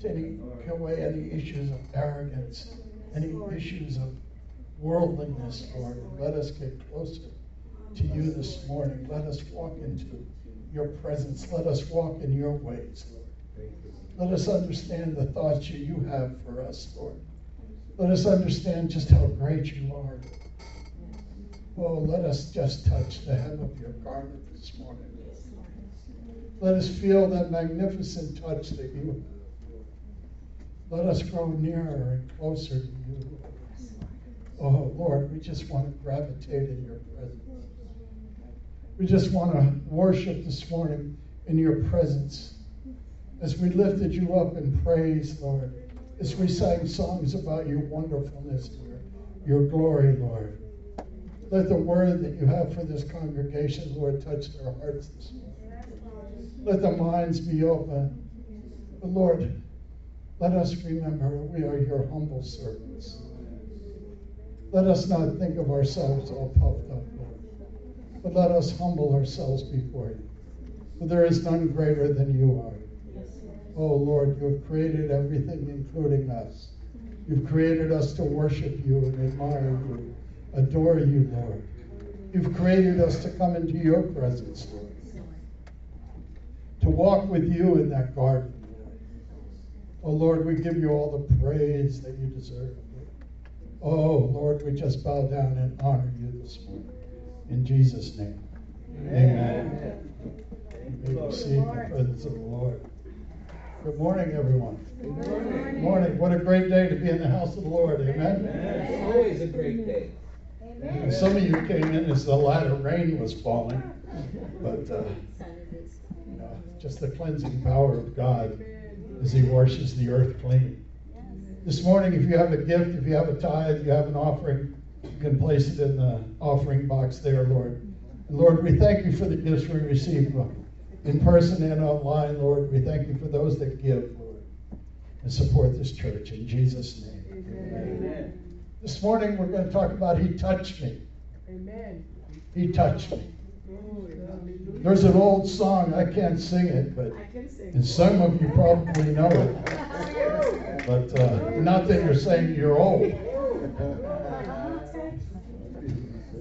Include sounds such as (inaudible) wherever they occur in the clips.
take away any issues of arrogance, any issues of worldliness, Lord. And let us get closer to you this morning. Let us walk into your presence. Let us walk in your ways, Lord. Let us understand the thoughts you, you have for us, Lord. Let us understand just how great you are. Oh, let us just touch the hem of your garment this morning. Let us feel that magnificent touch that you have. Let us grow nearer and closer to you. Oh, Lord, we just want to gravitate in your presence. We just want to worship this morning in your presence. As we lifted you up in praise, Lord, as we sang songs about your wonderfulness, Lord, your glory, Lord. Let the word that you have for this congregation, Lord, touch their hearts this morning. Let the minds be open. But Lord, let us remember we are your humble servants. Let us not think of ourselves all puffed up, Lord, but let us humble ourselves before you. For there is none greater than you are. Oh Lord, you have created everything, including us. You've created us to worship you and admire you, adore you, Lord. You've created us to come into your presence, Lord to walk with you in that garden, Oh Lord, we give you all the praise that you deserve. Oh Lord, we just bow down and honor you this morning. In Jesus' name. Amen. Amen. You may receive the presence of the Lord. Good morning, everyone. Good morning. Good morning. What a great day to be in the house of the Lord. Amen. Amen. It's always a great day. And some of you came in as the latter rain was falling, but uh, you know, just the cleansing power of God as He washes the earth clean. This morning, if you have a gift, if you have a tithe, you have an offering, you can place it in the offering box there, Lord. And Lord, we thank you for the gifts we receive in person and online, Lord. We thank you for those that give, Lord, and support this church. In Jesus' name. Amen. This morning, we're going to talk about He touched me. Amen. He touched me. There's an old song, I can't sing it, but and some of you probably know it. But uh, not that you're saying you're old.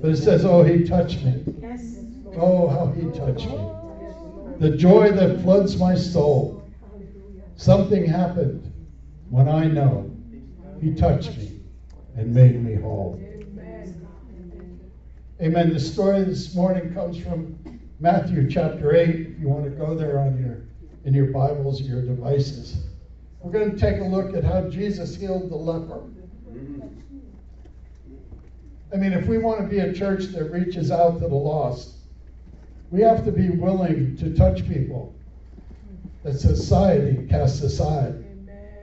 But it says, Oh, he touched me. Oh, how he touched me. The joy that floods my soul. Something happened when I know he touched me and made me whole. Amen. The story this morning comes from Matthew chapter 8. If you want to go there on your in your Bibles or your devices. We're going to take a look at how Jesus healed the leper. I mean, if we want to be a church that reaches out to the lost, we have to be willing to touch people that society casts aside,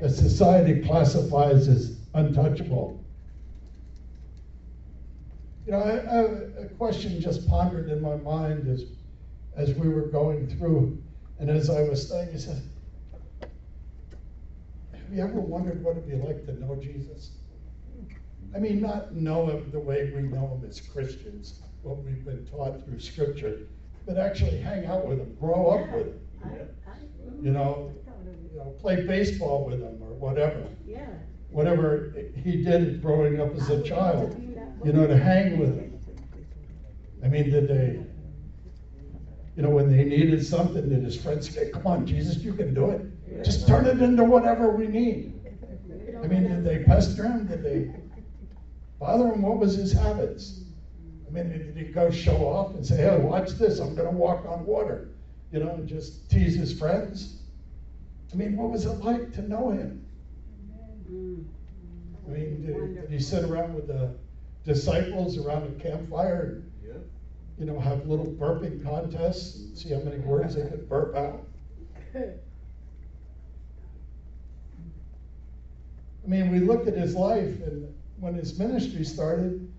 that society classifies as untouchable. You know, I, I, a question just pondered in my mind as, as we were going through and as I was studying, he said, Have you ever wondered what it'd be like to know Jesus? I mean, not know him the way we know him as Christians, what we've been taught through Scripture, but actually hang out with him, grow up with him. You know, you know, play baseball with him or whatever. Yeah. Whatever he did growing up as a child, you know, to hang with him. I mean, did they you know, when they needed something, did his friends say, Come on, Jesus, you can do it. Just turn it into whatever we need. I mean, did they pester him? Did they bother him? What was his habits? I mean, did he go show off and say, Hey, watch this, I'm going to walk on water? You know, and just tease his friends? I mean, what was it like to know him? Mm-hmm. I mean, did, did he sit around with the disciples around a campfire you know, have little burping contests and see how many words they could burp out. I mean, we look at his life, and when his ministry started,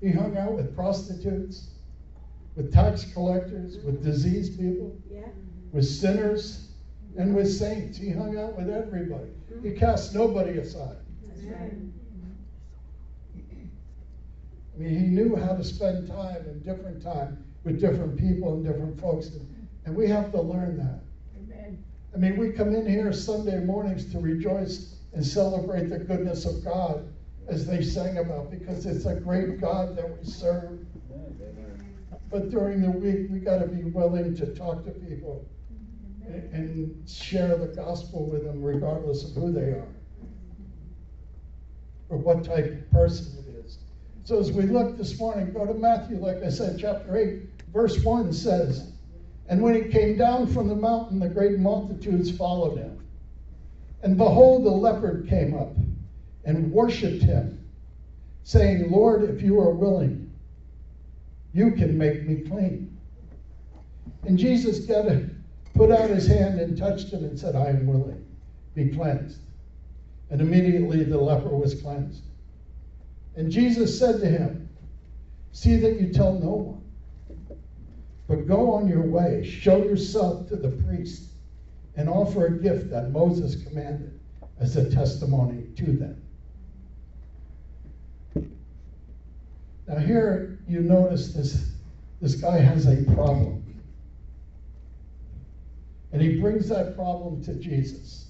he hung out with prostitutes, with tax collectors, with diseased people, yeah. with sinners, and with saints. He hung out with everybody. He mm-hmm. cast nobody aside. Right. I mean, he knew how to spend time and different time with different people and different folks. And we have to learn that. Amen. I mean, we come in here Sunday mornings to rejoice and celebrate the goodness of God as they sang about because it's a great God that we serve. But during the week, we got to be willing to talk to people and, and share the gospel with them, regardless of who they are or what type of person. So as we look this morning, go to Matthew, like I said, chapter 8, verse 1 says, And when he came down from the mountain, the great multitudes followed him. And behold, the leper came up and worshipped him, saying, Lord, if you are willing, you can make me clean. And Jesus got a, put out his hand and touched him and said, I am willing, be cleansed. And immediately the leper was cleansed. And Jesus said to him, See that you tell no one, but go on your way, show yourself to the priest, and offer a gift that Moses commanded as a testimony to them. Now, here you notice this, this guy has a problem. And he brings that problem to Jesus.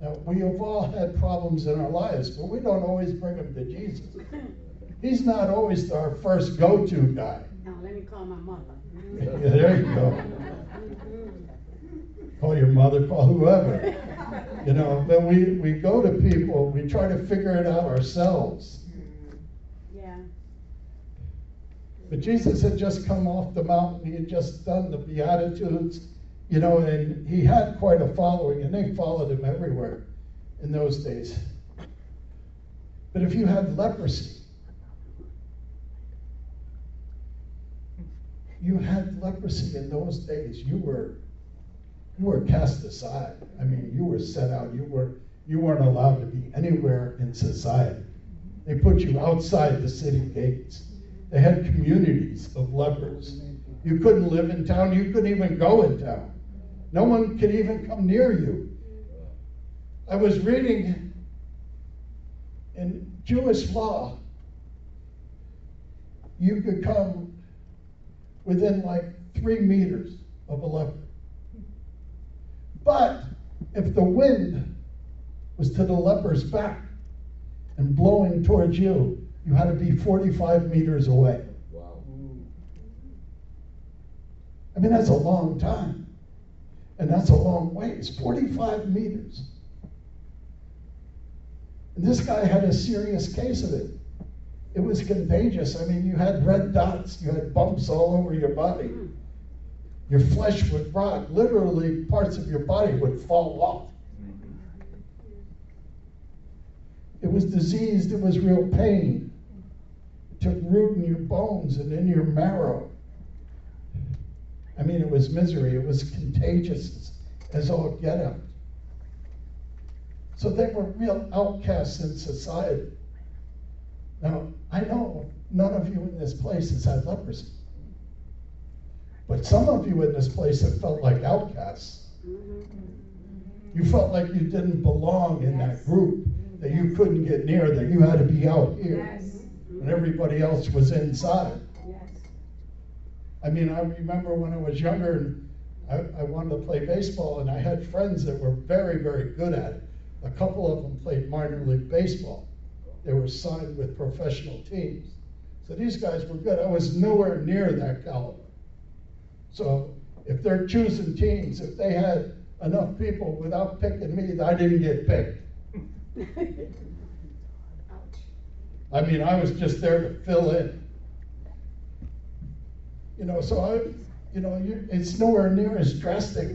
Now, we have all had problems in our lives, but we don't always bring them to Jesus. (laughs) He's not always our first go to guy. Now, let me call my mother. Yeah, there you go. Call your mother, call whoever. You know, but we, we go to people, we try to figure it out ourselves. Mm-hmm. Yeah. But Jesus had just come off the mountain, he had just done the Beatitudes, you know, and he had quite a following, and they followed him everywhere in those days. But if you had leprosy, you had leprosy in those days, you were you were cast aside. I mean, you were set out. You were you weren't allowed to be anywhere in society. They put you outside the city gates. They had communities of lepers. You couldn't live in town. You couldn't even go in town. No one could even come near you. I was reading in Jewish law, you could come within like three meters of a leper. But if the wind was to the leper's back and blowing towards you, you had to be 45 meters away. Wow. I mean, that's a long time. And that's a long ways 45 meters. And this guy had a serious case of it. It was contagious. I mean, you had red dots, you had bumps all over your body. Hmm. Your flesh would rot. Literally, parts of your body would fall off. It was diseased, it was real pain. It took root in your bones and in your marrow. I mean, it was misery, it was contagious as, all get out. So they were real outcasts in society. Now, I know none of you in this place has had leprosy. But some of you in this place have felt like outcasts. You felt like you didn't belong in that group, that you couldn't get near, that you had to be out here, and everybody else was inside. I mean, I remember when I was younger and I, I wanted to play baseball, and I had friends that were very, very good at it. A couple of them played minor league baseball. They were signed with professional teams. So these guys were good. I was nowhere near that caliber. So if they're choosing teams, if they had enough people without picking me, I didn't get picked. (laughs) I mean, I was just there to fill in. You know, so I, you know, you, it's nowhere near as drastic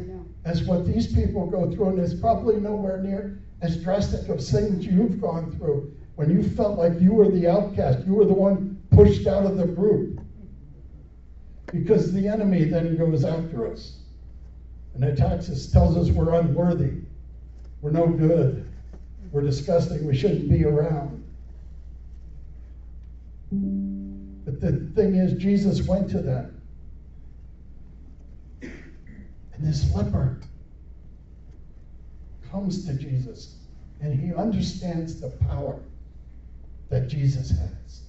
as what these people go through, and it's probably nowhere near as drastic of things you've gone through. When you felt like you were the outcast, you were the one pushed out of the group. Because the enemy then goes after us. And attacks us, tells us we're unworthy, we're no good, we're disgusting, we shouldn't be around. The thing is, Jesus went to them. And this leper comes to Jesus and he understands the power that Jesus has.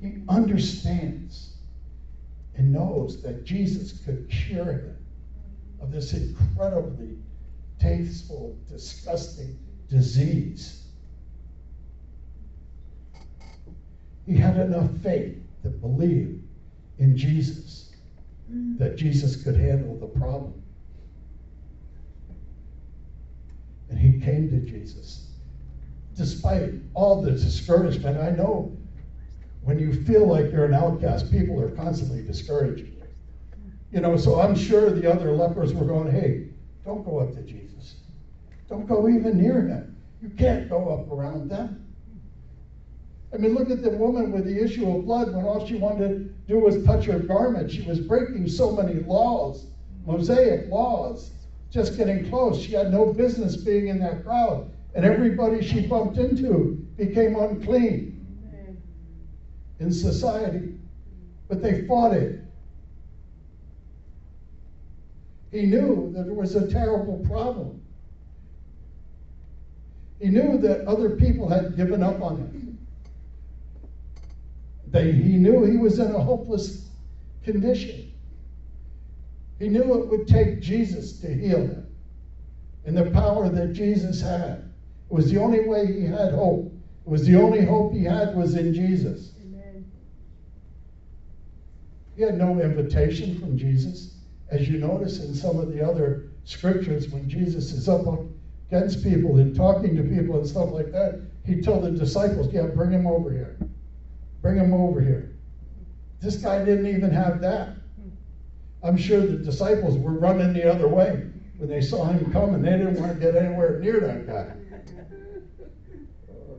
He understands and knows that Jesus could cure him of this incredibly tasteful, disgusting disease. He had enough faith to believe in Jesus, mm. that Jesus could handle the problem. And he came to Jesus. Despite all the discouragement, I know when you feel like you're an outcast, people are constantly discouraging you. You know, so I'm sure the other lepers were going, hey, don't go up to Jesus. Don't go even near him. You can't go up around them. I mean, look at the woman with the issue of blood when all she wanted to do was touch her garment. She was breaking so many laws, Mosaic laws, just getting close. She had no business being in that crowd. And everybody she bumped into became unclean in society. But they fought it. He knew that it was a terrible problem. He knew that other people had given up on him. They, he knew he was in a hopeless condition. He knew it would take Jesus to heal him and the power that Jesus had. It was the only way he had hope. It was the only hope he had was in Jesus. Amen. He had no invitation from Jesus. As you notice in some of the other scriptures, when Jesus is up against people and talking to people and stuff like that, he told the disciples, Yeah, bring him over here. Bring him over here. This guy didn't even have that. I'm sure the disciples were running the other way when they saw him coming. They didn't want to get anywhere near that guy. Oh.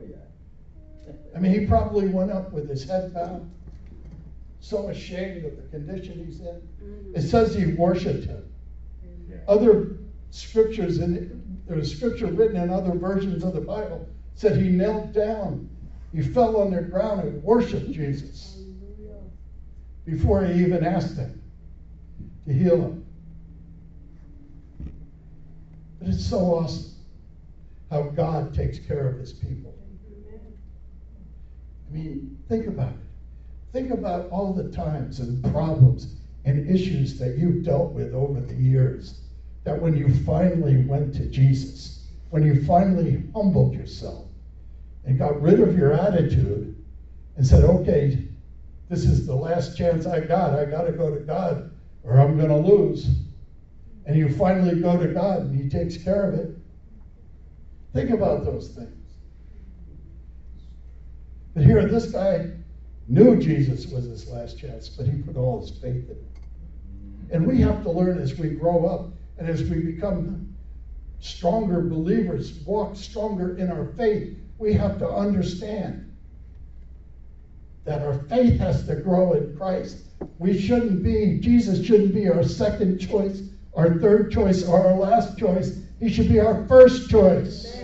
I mean, he probably went up with his head bowed, so ashamed of the condition he's in. Mm-hmm. It says he worshiped him. Other scriptures, and there's scripture written in other versions of the Bible, said he knelt down. He fell on the ground and worshiped Jesus before he even asked him to heal him. But it's so awesome how God takes care of his people. I mean, think about it. Think about all the times and problems and issues that you've dealt with over the years. That when you finally went to Jesus, when you finally humbled yourself and got rid of your attitude and said, okay, this is the last chance I got. I got to go to God or I'm going to lose. And you finally go to God and He takes care of it. Think about those things. But here, this guy knew Jesus was his last chance, but he put all his faith in it. And we have to learn as we grow up and as we become stronger believers, walk stronger in our faith, we have to understand that our faith has to grow in Christ. We shouldn't be, Jesus shouldn't be our second choice, our third choice, or our last choice. He should be our first choice.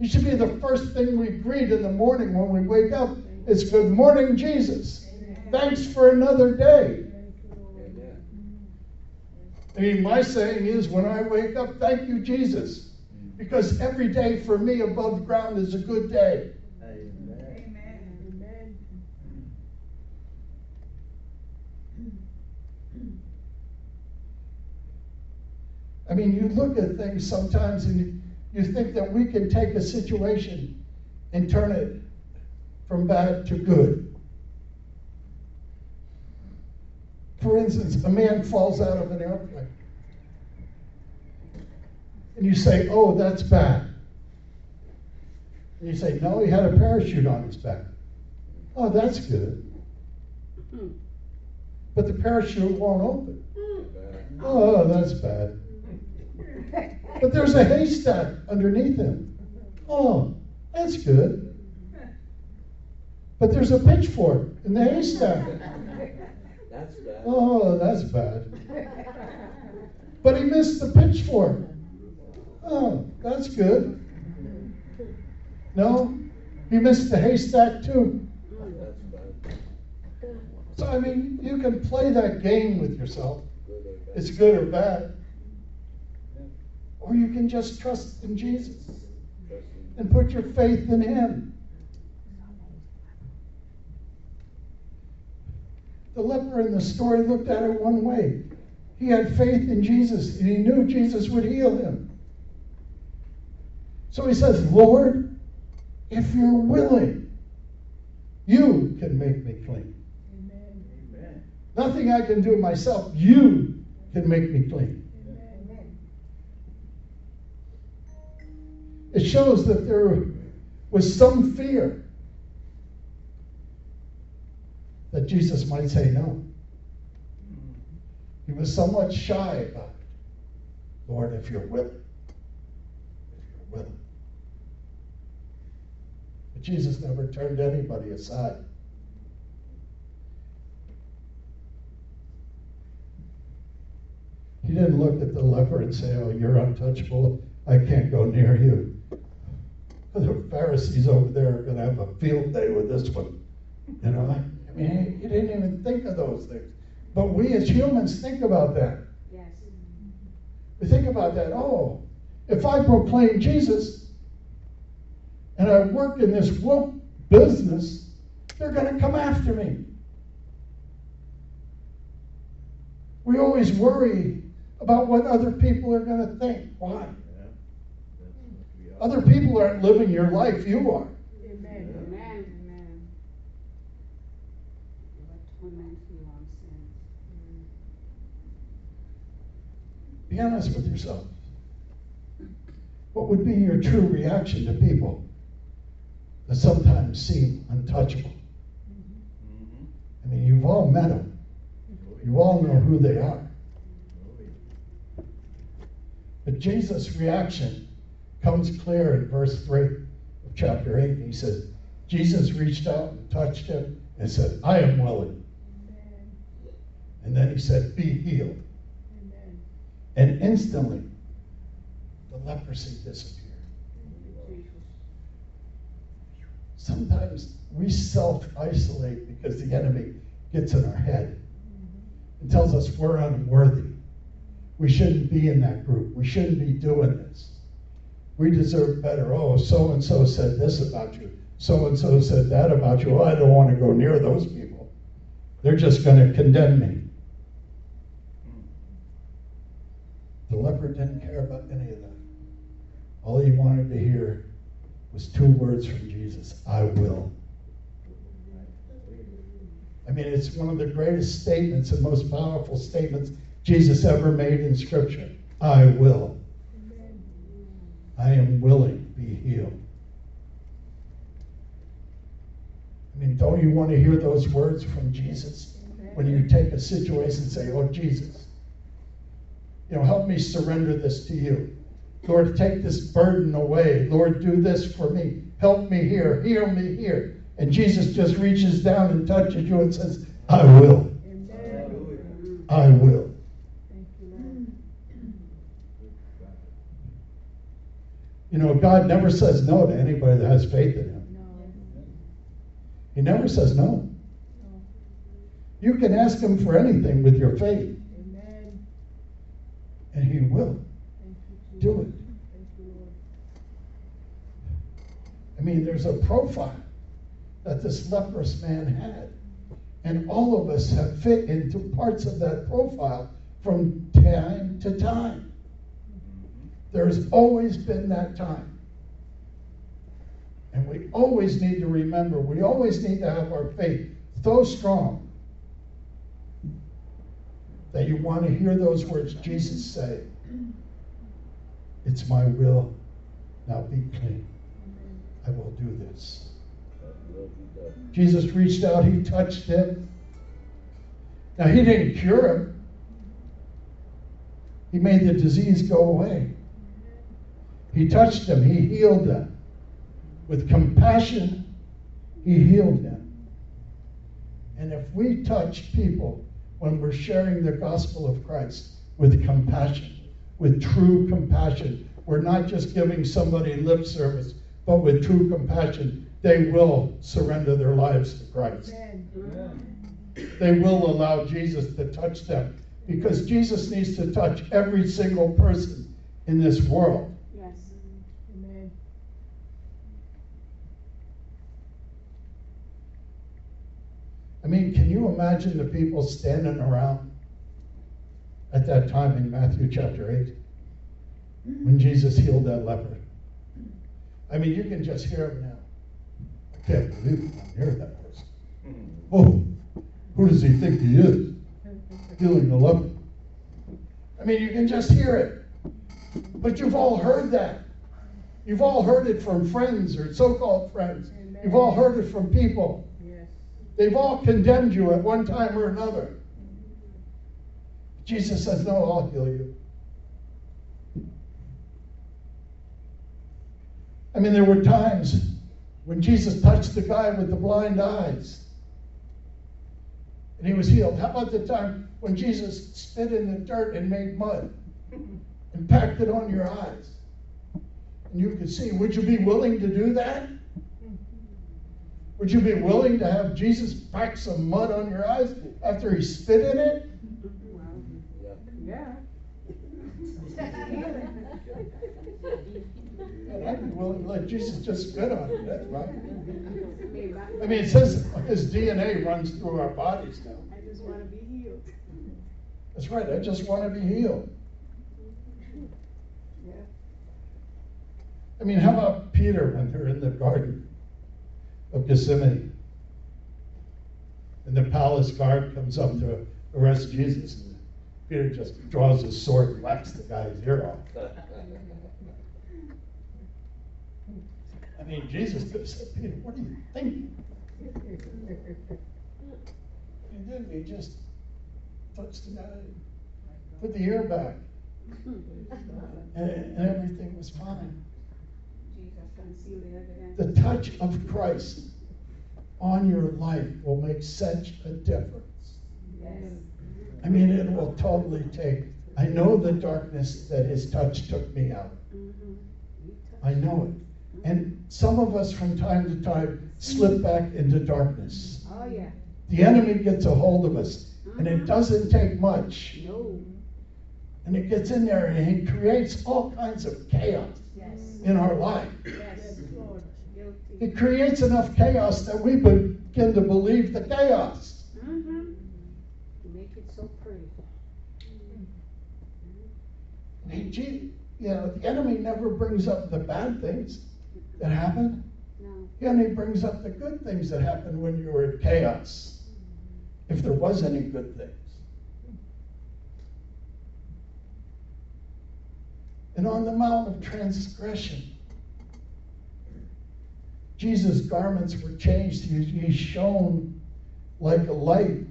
He should be the first thing we greet in the morning when we wake up. It's good morning, Jesus. Thanks for another day. I mean, my saying is when I wake up, thank you, Jesus. Because every day for me above ground is a good day. Amen. Amen. I mean, you look at things sometimes and you think that we can take a situation and turn it from bad to good. For instance, a man falls out of an airplane. And you say, oh, that's bad. And you say, no, he had a parachute on his back. Oh, that's good. But the parachute won't open. Oh, that's bad. But there's a haystack underneath him. Oh, that's good. But there's a pitchfork in the haystack. That's bad. Oh, that's bad. But he missed the pitchfork. Oh, that's good. No, he missed the haystack too. So, I mean, you can play that game with yourself. It's good or bad. Or you can just trust in Jesus and put your faith in Him. The leper in the story looked at it one way. He had faith in Jesus and he knew Jesus would heal him. So he says, Lord, if you're willing, you can make me clean. Amen. Nothing I can do myself, you can make me clean. It shows that there was some fear that Jesus might say no. He was somewhat shy about it. Lord, if you're willing, if you're willing. But Jesus never turned anybody aside. He didn't look at the leper and say, Oh, you're untouchable. I can't go near you. The Pharisees over there are going to have a field day with this one. You know, I mean, he didn't even think of those things. But we as humans think about that. Yes. We think about that. Oh, if I proclaim Jesus and I work in this woke business, they're going to come after me. We always worry about what other people are going to think. Why? Yeah. That's what we are. Other people aren't living your life, you are. Amen. Amen. What torment you on sin. Be honest with yourself. What would be your true reaction to people that sometimes seem untouchable? I mean, you've all met them. You all know who they are. But Jesus' reaction comes clear in verse 3 of chapter 8. He says, Jesus reached out and touched him and said, I am willing. And then he said, Be healed. And instantly, the leprosy disappeared. Sometimes we self isolate because the enemy gets in our head and tells us we're unworthy. We shouldn't be in that group. We shouldn't be doing this. We deserve better. Oh, so and so said this about you. So and so said that about you. Oh, I don't want to go near those people. They're just going to condemn me. The leper didn't care about any of that. All he wanted to hear was two words from Jesus I will. I mean, it's one of the greatest statements and most powerful statements Jesus ever made in Scripture. I will. I am willing, to be healed. I mean, don't you want to hear those words from Jesus? When you take a situation and say, Oh, Jesus, you know, help me surrender this to you. Lord, take this burden away. Lord, do this for me. Help me here. Heal me here. And Jesus just reaches down and touches you and says, I will. I will. You know, God never says no to anybody that has faith in Him. No. He never says no. You can ask Him for anything with your faith, and He will do it. I mean, there's a profile that this leprous man had. And all of us have fit into parts of that profile from time to time. There's always been that time. And we always need to remember, we always need to have our faith so strong that you want to hear those words Jesus say, It's my will, now be clean. I will do this. Jesus reached out, he touched him. Now, he didn't cure him, he made the disease go away. He touched him, he healed him. With compassion, he healed him. And if we touch people when we're sharing the gospel of Christ with compassion, with true compassion, we're not just giving somebody lip service, but with true compassion, they will surrender their lives to Christ. They will allow Jesus to touch them because Jesus needs to touch every single person in this world. Yes. I mean, can you imagine the people standing around at that time in Matthew chapter 8 when Jesus healed that leper? I mean, you can just hear him now. I can't believe I'm near that person. Oh, who does he think he is? Healing the leper. I mean, you can just hear it. But you've all heard that. You've all heard it from friends or so called friends. You've all heard it from people. They've all condemned you at one time or another. Jesus says, No, I'll heal you. I mean, there were times when Jesus touched the guy with the blind eyes and he was healed. How about the time when Jesus spit in the dirt and made mud and packed it on your eyes? And you could see. Would you be willing to do that? Would you be willing to have Jesus pack some mud on your eyes after he spit in it? Yeah. yeah. And I'd be willing to let Jesus just spit on it. That's right. (laughs) I mean, it says his DNA runs through our bodies now. I just wanna be healed. That's right. I just want to be healed. Yeah. I mean, how about Peter when they're in the garden of Gethsemane? And the palace guard comes up to arrest Jesus. And Peter just draws his sword and whacks the guy's ear off. I mean, Jesus could have said, Peter, what are you thinking? He didn't. He just touched the guy, put the ear back, and, and everything was fine. The touch of Christ on your life will make such a difference. Yes. I mean, it will totally take. I know the darkness that his touch took me out. Mhm. I know it. And some of us from time to time slip back into darkness. Oh, yeah. The enemy gets a hold of us, and it doesn't take much. No. And it gets in there and it creates all kinds of chaos Yes. in our life. Yes, Lord. It creates enough chaos that we begin to believe the chaos. Mm-hmm. Make it so pretty. Hey, gee, you know, the enemy never brings up the bad things that happen. No. He only brings up the good things that happened when you were in chaos. If there was any good things. And on the Mount of Transgression, Jesus' garments were changed. He, shone like a light.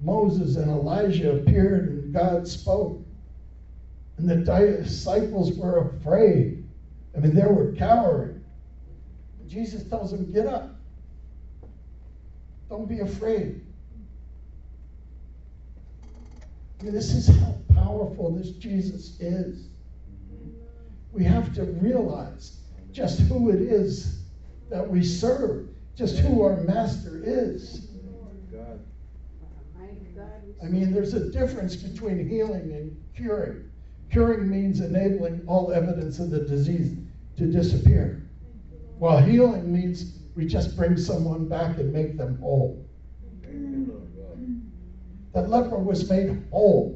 Moses and Elijah appeared and God spoke. And the disciples were afraid. I mean, they were cowering. Jesus tells them, Get up. Don't be afraid. I mean, this is how powerful this Jesus is. We have to realize just who it is that we serve, just who our master is. I mean, there's a difference between healing and curing. Curing means enabling all evidence of the disease to disappear, while healing means we just bring someone back and make them whole. That leper was made whole.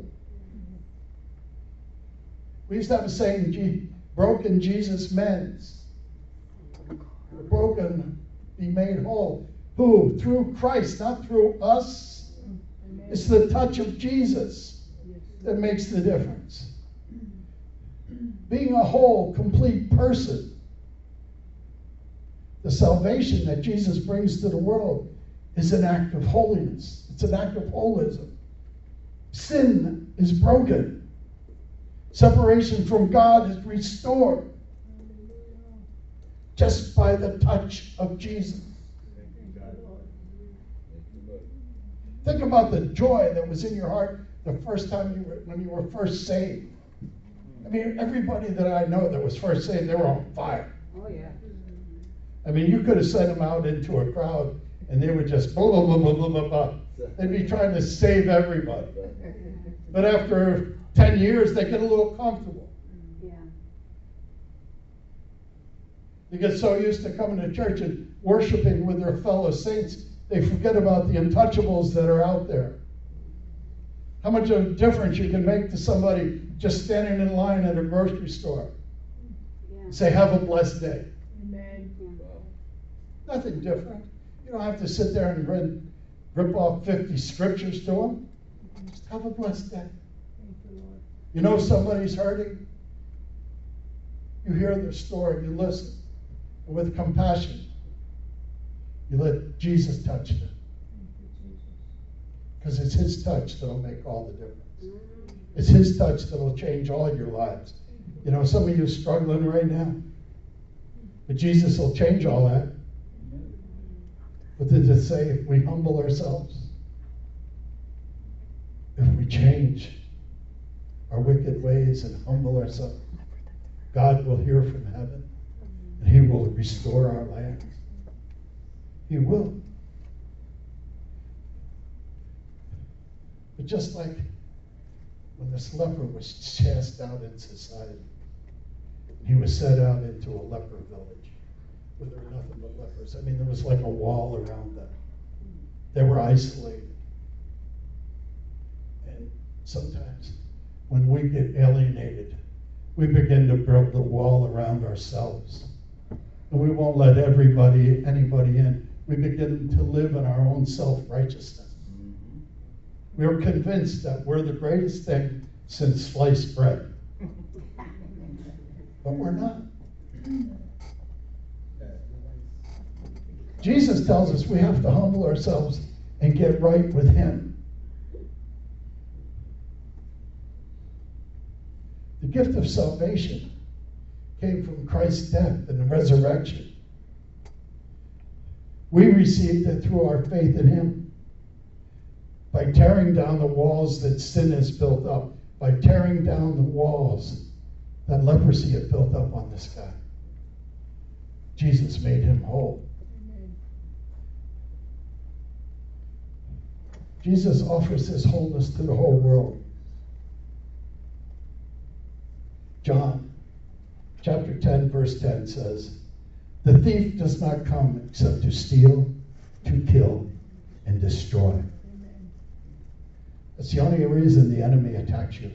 We used to have a saying, "Je- broken Jesus mends. The broken be made whole. Who? Through Christ, not through us. It's the touch of Jesus that makes the difference. Being a whole, complete person. The salvation that Jesus brings to the world is an act of holiness. It's an act of holism. Sin is broken. Separation from God is restored just by the touch of Jesus. Thank you, God. Thank you, Lord. Think about the joy that was in your heart the first time you were, when you were first saved. I mean, everybody that I know that was first saved, they were on fire. Oh, yeah. I mean, you could have sent them out into a crowd and they would just blah, blah, blah, blah, blah, blah. They'd be trying to save everybody. But after 10 years, they get a little comfortable. Yeah. They get so used to coming to church and worshiping with their fellow saints, They forget about the untouchables that are out there. How much of a difference you can make to somebody just standing in line at a grocery store. Yeah. Say, have a blessed day. Amen. Yeah. Nothing different. You don't have to sit there and rip, rip off 50 scriptures to them. Mm-hmm. Just have a blessed day. You, know somebody's hurting? You hear their story, you listen. With compassion, you let Jesus touch them. Because it's His touch that'll make all the difference. It's His touch that'll change all your lives. You know, some of you are struggling right now. But Jesus will change all that. But did it say? If we humble ourselves, if we change our wicked ways and humble ourselves, God will hear from heaven and He will restore our land. He will. But just like when this leper was cast out in society, he was set out into a leper village where there were nothing but lepers. I mean, there was like a wall around them. They were isolated. And sometimes when we get alienated, we begin to build the wall around ourselves. And we won't let everybody, anybody in. We begin to live in our own self righteousness. We're convinced that we're the greatest thing since sliced bread, but we're not. Jesus tells us we have to humble ourselves and get right with Him. Gift of salvation came from Christ's death and resurrection. We received it through our faith in Him by tearing down the walls that sin has built up, by tearing down the walls that leprosy had built up on this guy. Jesus made him whole. Jesus offers his wholeness to the whole world. John chapter 10, verse 10 says, The thief does not come except to steal, to kill, and destroy. Amen. That's the only reason the enemy attacks you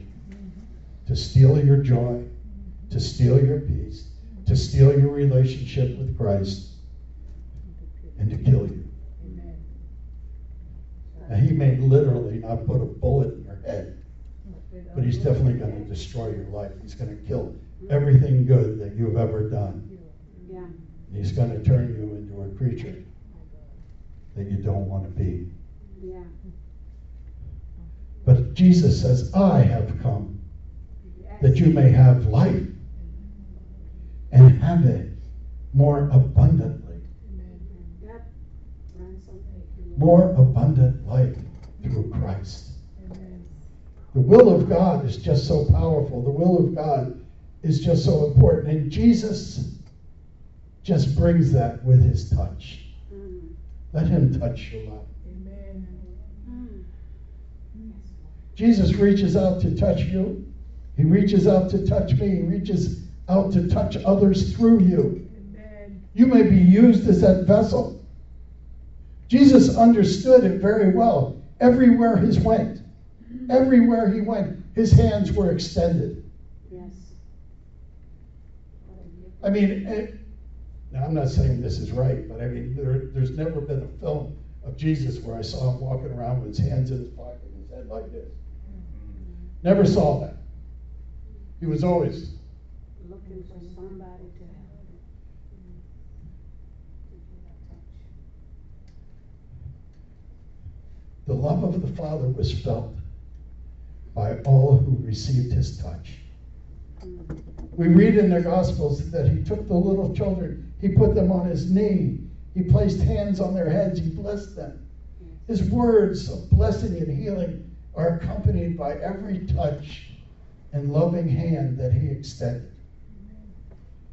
to steal your joy, to steal your peace, to steal your relationship with Christ, and to kill you. Now, he may literally not put a bullet in your head, but he's definitely going to destroy your life. He's going to kill everything good that you've ever done. Yeah. He's going to turn you into a creature that you don't want to be. Yeah. But Jesus says, I have come Yes. that you may have life and have it more abundantly. Yep. More abundant life through Christ. The will of God is just so powerful. The will of God is just so important. And Jesus just brings that with his touch. Mm. Let him touch your life. Amen. Mm. Jesus reaches out to touch you. He reaches out to touch me. He reaches out to touch others through you. Amen. You may be used as that vessel. Jesus understood it very well. Everywhere he went, everywhere he went, his hands were extended. Yes. I mean, it, now I'm not saying this is right, but I mean, there, there's never been a film of Jesus where I saw him walking around with his hands in his pocket and his head like this. Never saw that. He was always Looking for somebody to help. The love of the Father was felt by all who received his touch. We read in the Gospels that he took the little children, he put them on his knee, he placed hands on their heads, he blessed them. His words of blessing and healing are accompanied by every touch and loving hand that he extended.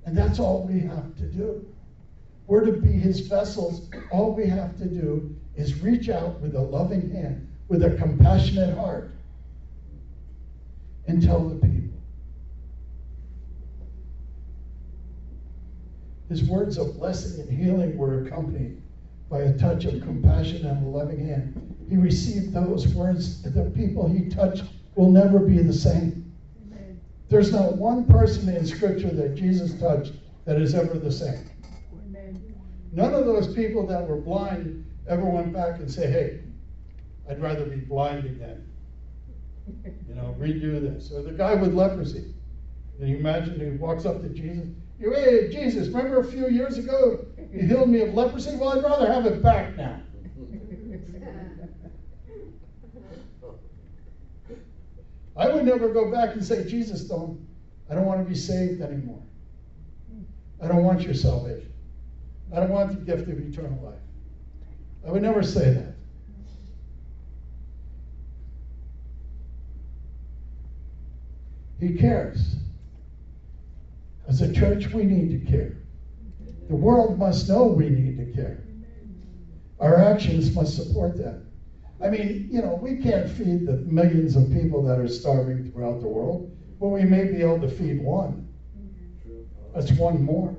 And that's all we have to do. We're to be his vessels. All we have to do is reach out with a loving hand, with a compassionate heart, and tell the people. His words of blessing and healing were accompanied by a touch of compassion and a loving hand. He received those words. The people he touched will never be the same. Amen. There's not one person in Scripture that Jesus touched that is ever the same. Amen. None of those people that were blind ever went back and say, hey, I'd rather be blind again. You know, redo this. Or the guy with leprosy. Can you imagine he walks up to Jesus? Hey, Jesus, remember a few years ago you healed me of leprosy? Well, I'd rather have it back now. I would never go back and say, Jesus, don't, I don't want to be saved anymore. I don't want your salvation. I don't want the gift of eternal life. I would never say that. He cares. As a church, we need to care. The world must know we need to care. Our actions must support that. I mean, you know, we can't feed the millions of people that are starving throughout the world, but we may be able to feed one. That's one more.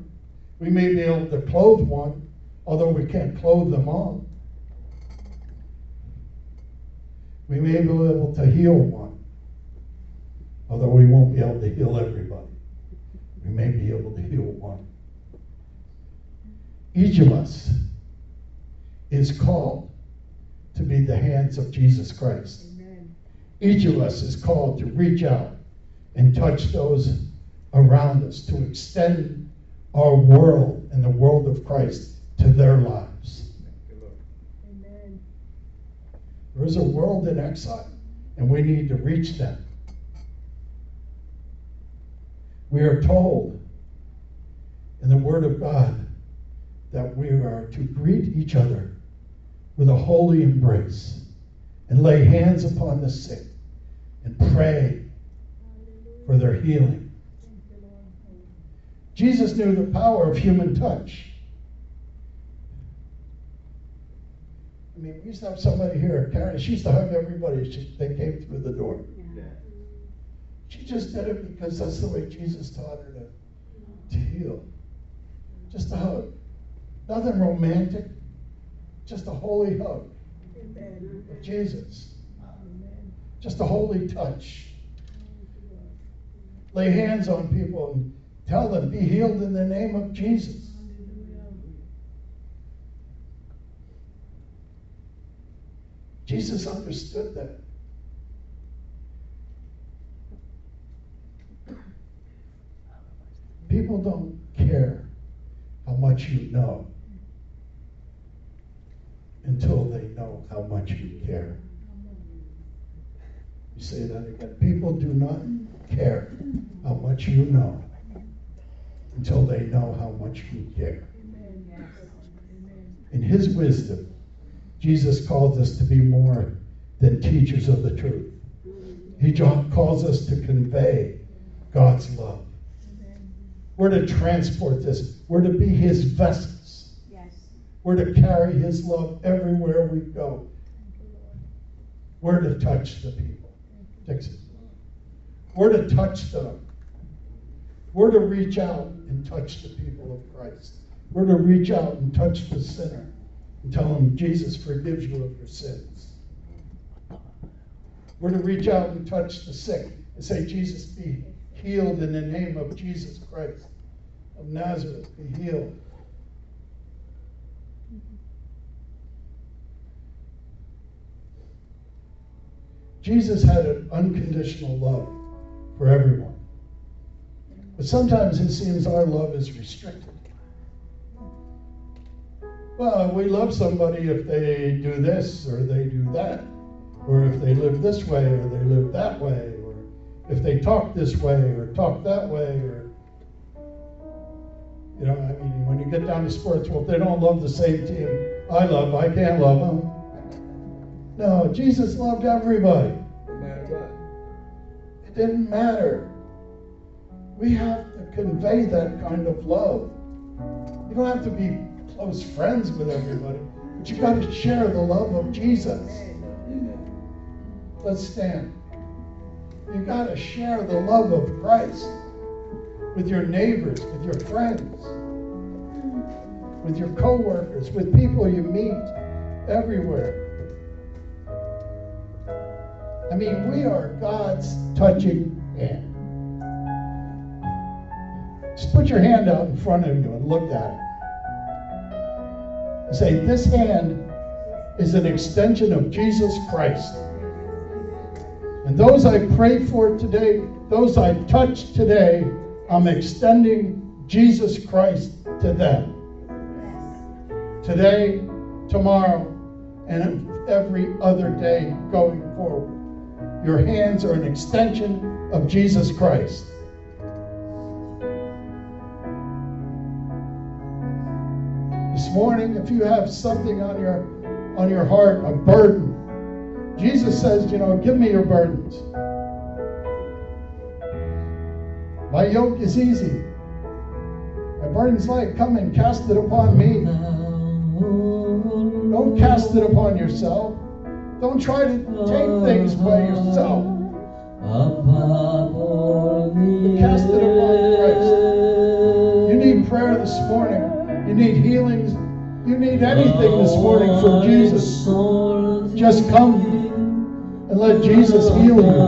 We may be able to clothe one, although we can't clothe them all. We may be able to heal although we won't be able to heal everybody. We may be able to heal one. Each of us is called to be the hands of Jesus Christ. Amen. Each of us is called to reach out and touch those around us, to extend our world and the world of Christ to their lives. Thank you, Lord. Amen. There is a world in exile, and we need to reach them. We are told in the Word of God that we are to greet each other with a holy embrace and lay hands upon the sick and pray for their healing. Jesus knew the power of human touch. I mean, we used to have somebody here, Karen, she used to hug everybody as they came through the door. Just did it because that's the way Jesus taught her to, to heal. Just a hug. Nothing romantic, just a holy hug of Jesus. Just a holy touch. Lay hands on people and tell them, be healed in the name of Jesus. Jesus understood that. People don't care how much you know until they know how much you care. You say that again. People do not care how much you know until they know how much you care. In his wisdom, Jesus calls us to be more than teachers of the truth. He calls us to convey God's love. We're to transport this. We're to be his vessels. Yes. We're to carry his love everywhere we go. Thank you, Lord. We're to touch the people. Dixie. We're to touch them. We're to reach out and touch the people of Christ. We're to reach out and touch the sinner and tell him Jesus forgives you of your sins. We're to reach out and touch the sick and say, Jesus, be healed in the name of Jesus Christ of Nazareth. Be healed. Jesus had an unconditional love for everyone. But sometimes it seems our love is restricted. Well, we love somebody if they do this or they do that, or if they live this way or they live that way, if they talk this way or talk that way, or you know, I mean, when you get down to sports, well, if they don't love the same team I love, I can't love them. No, Jesus loved everybody. No matter what. It didn't matter. We have to convey that kind of love. You don't have to be close friends with everybody, but you got to share the love of Jesus. Let's stand. You got to share the love of Christ with your neighbors, with your friends. with your coworkers, with people you meet everywhere. I mean, we are God's touching hand. Just put your hand out in front of you and look at it. And say, This hand is an extension of Jesus Christ. And those I pray for today, those I touch today, I'm extending Jesus Christ to them. Today, tomorrow, and every other day going forward. Your hands are an extension of Jesus Christ. This morning, if you have something on your on your heart, a burden, Jesus says, you know, give me your burdens. My yoke is easy. My burden's light. Come and cast it upon me. Don't cast it upon yourself. Don't try to take things by yourself. Cast it upon Christ. You need prayer this morning. You need healings. You need anything this morning from Jesus. Just come let Jesus heal you.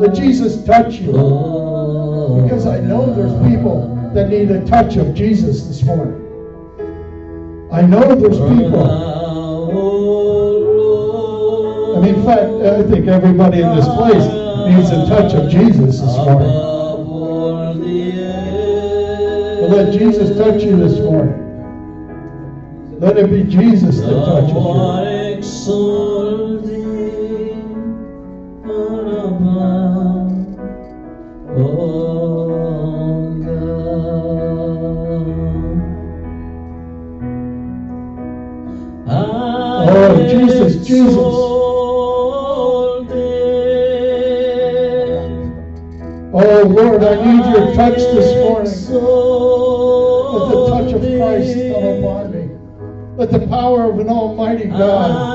Let Jesus touch you. Because I know there's people that need a touch of Jesus this morning. I know there's people. I mean, in fact, I think everybody in this place needs a touch of Jesus this morning. But let Jesus touch you this morning. Let it be Jesus that touches you. Lord, I need your touch this morning. Let the touch of Christ come upon me. Let the power of an almighty God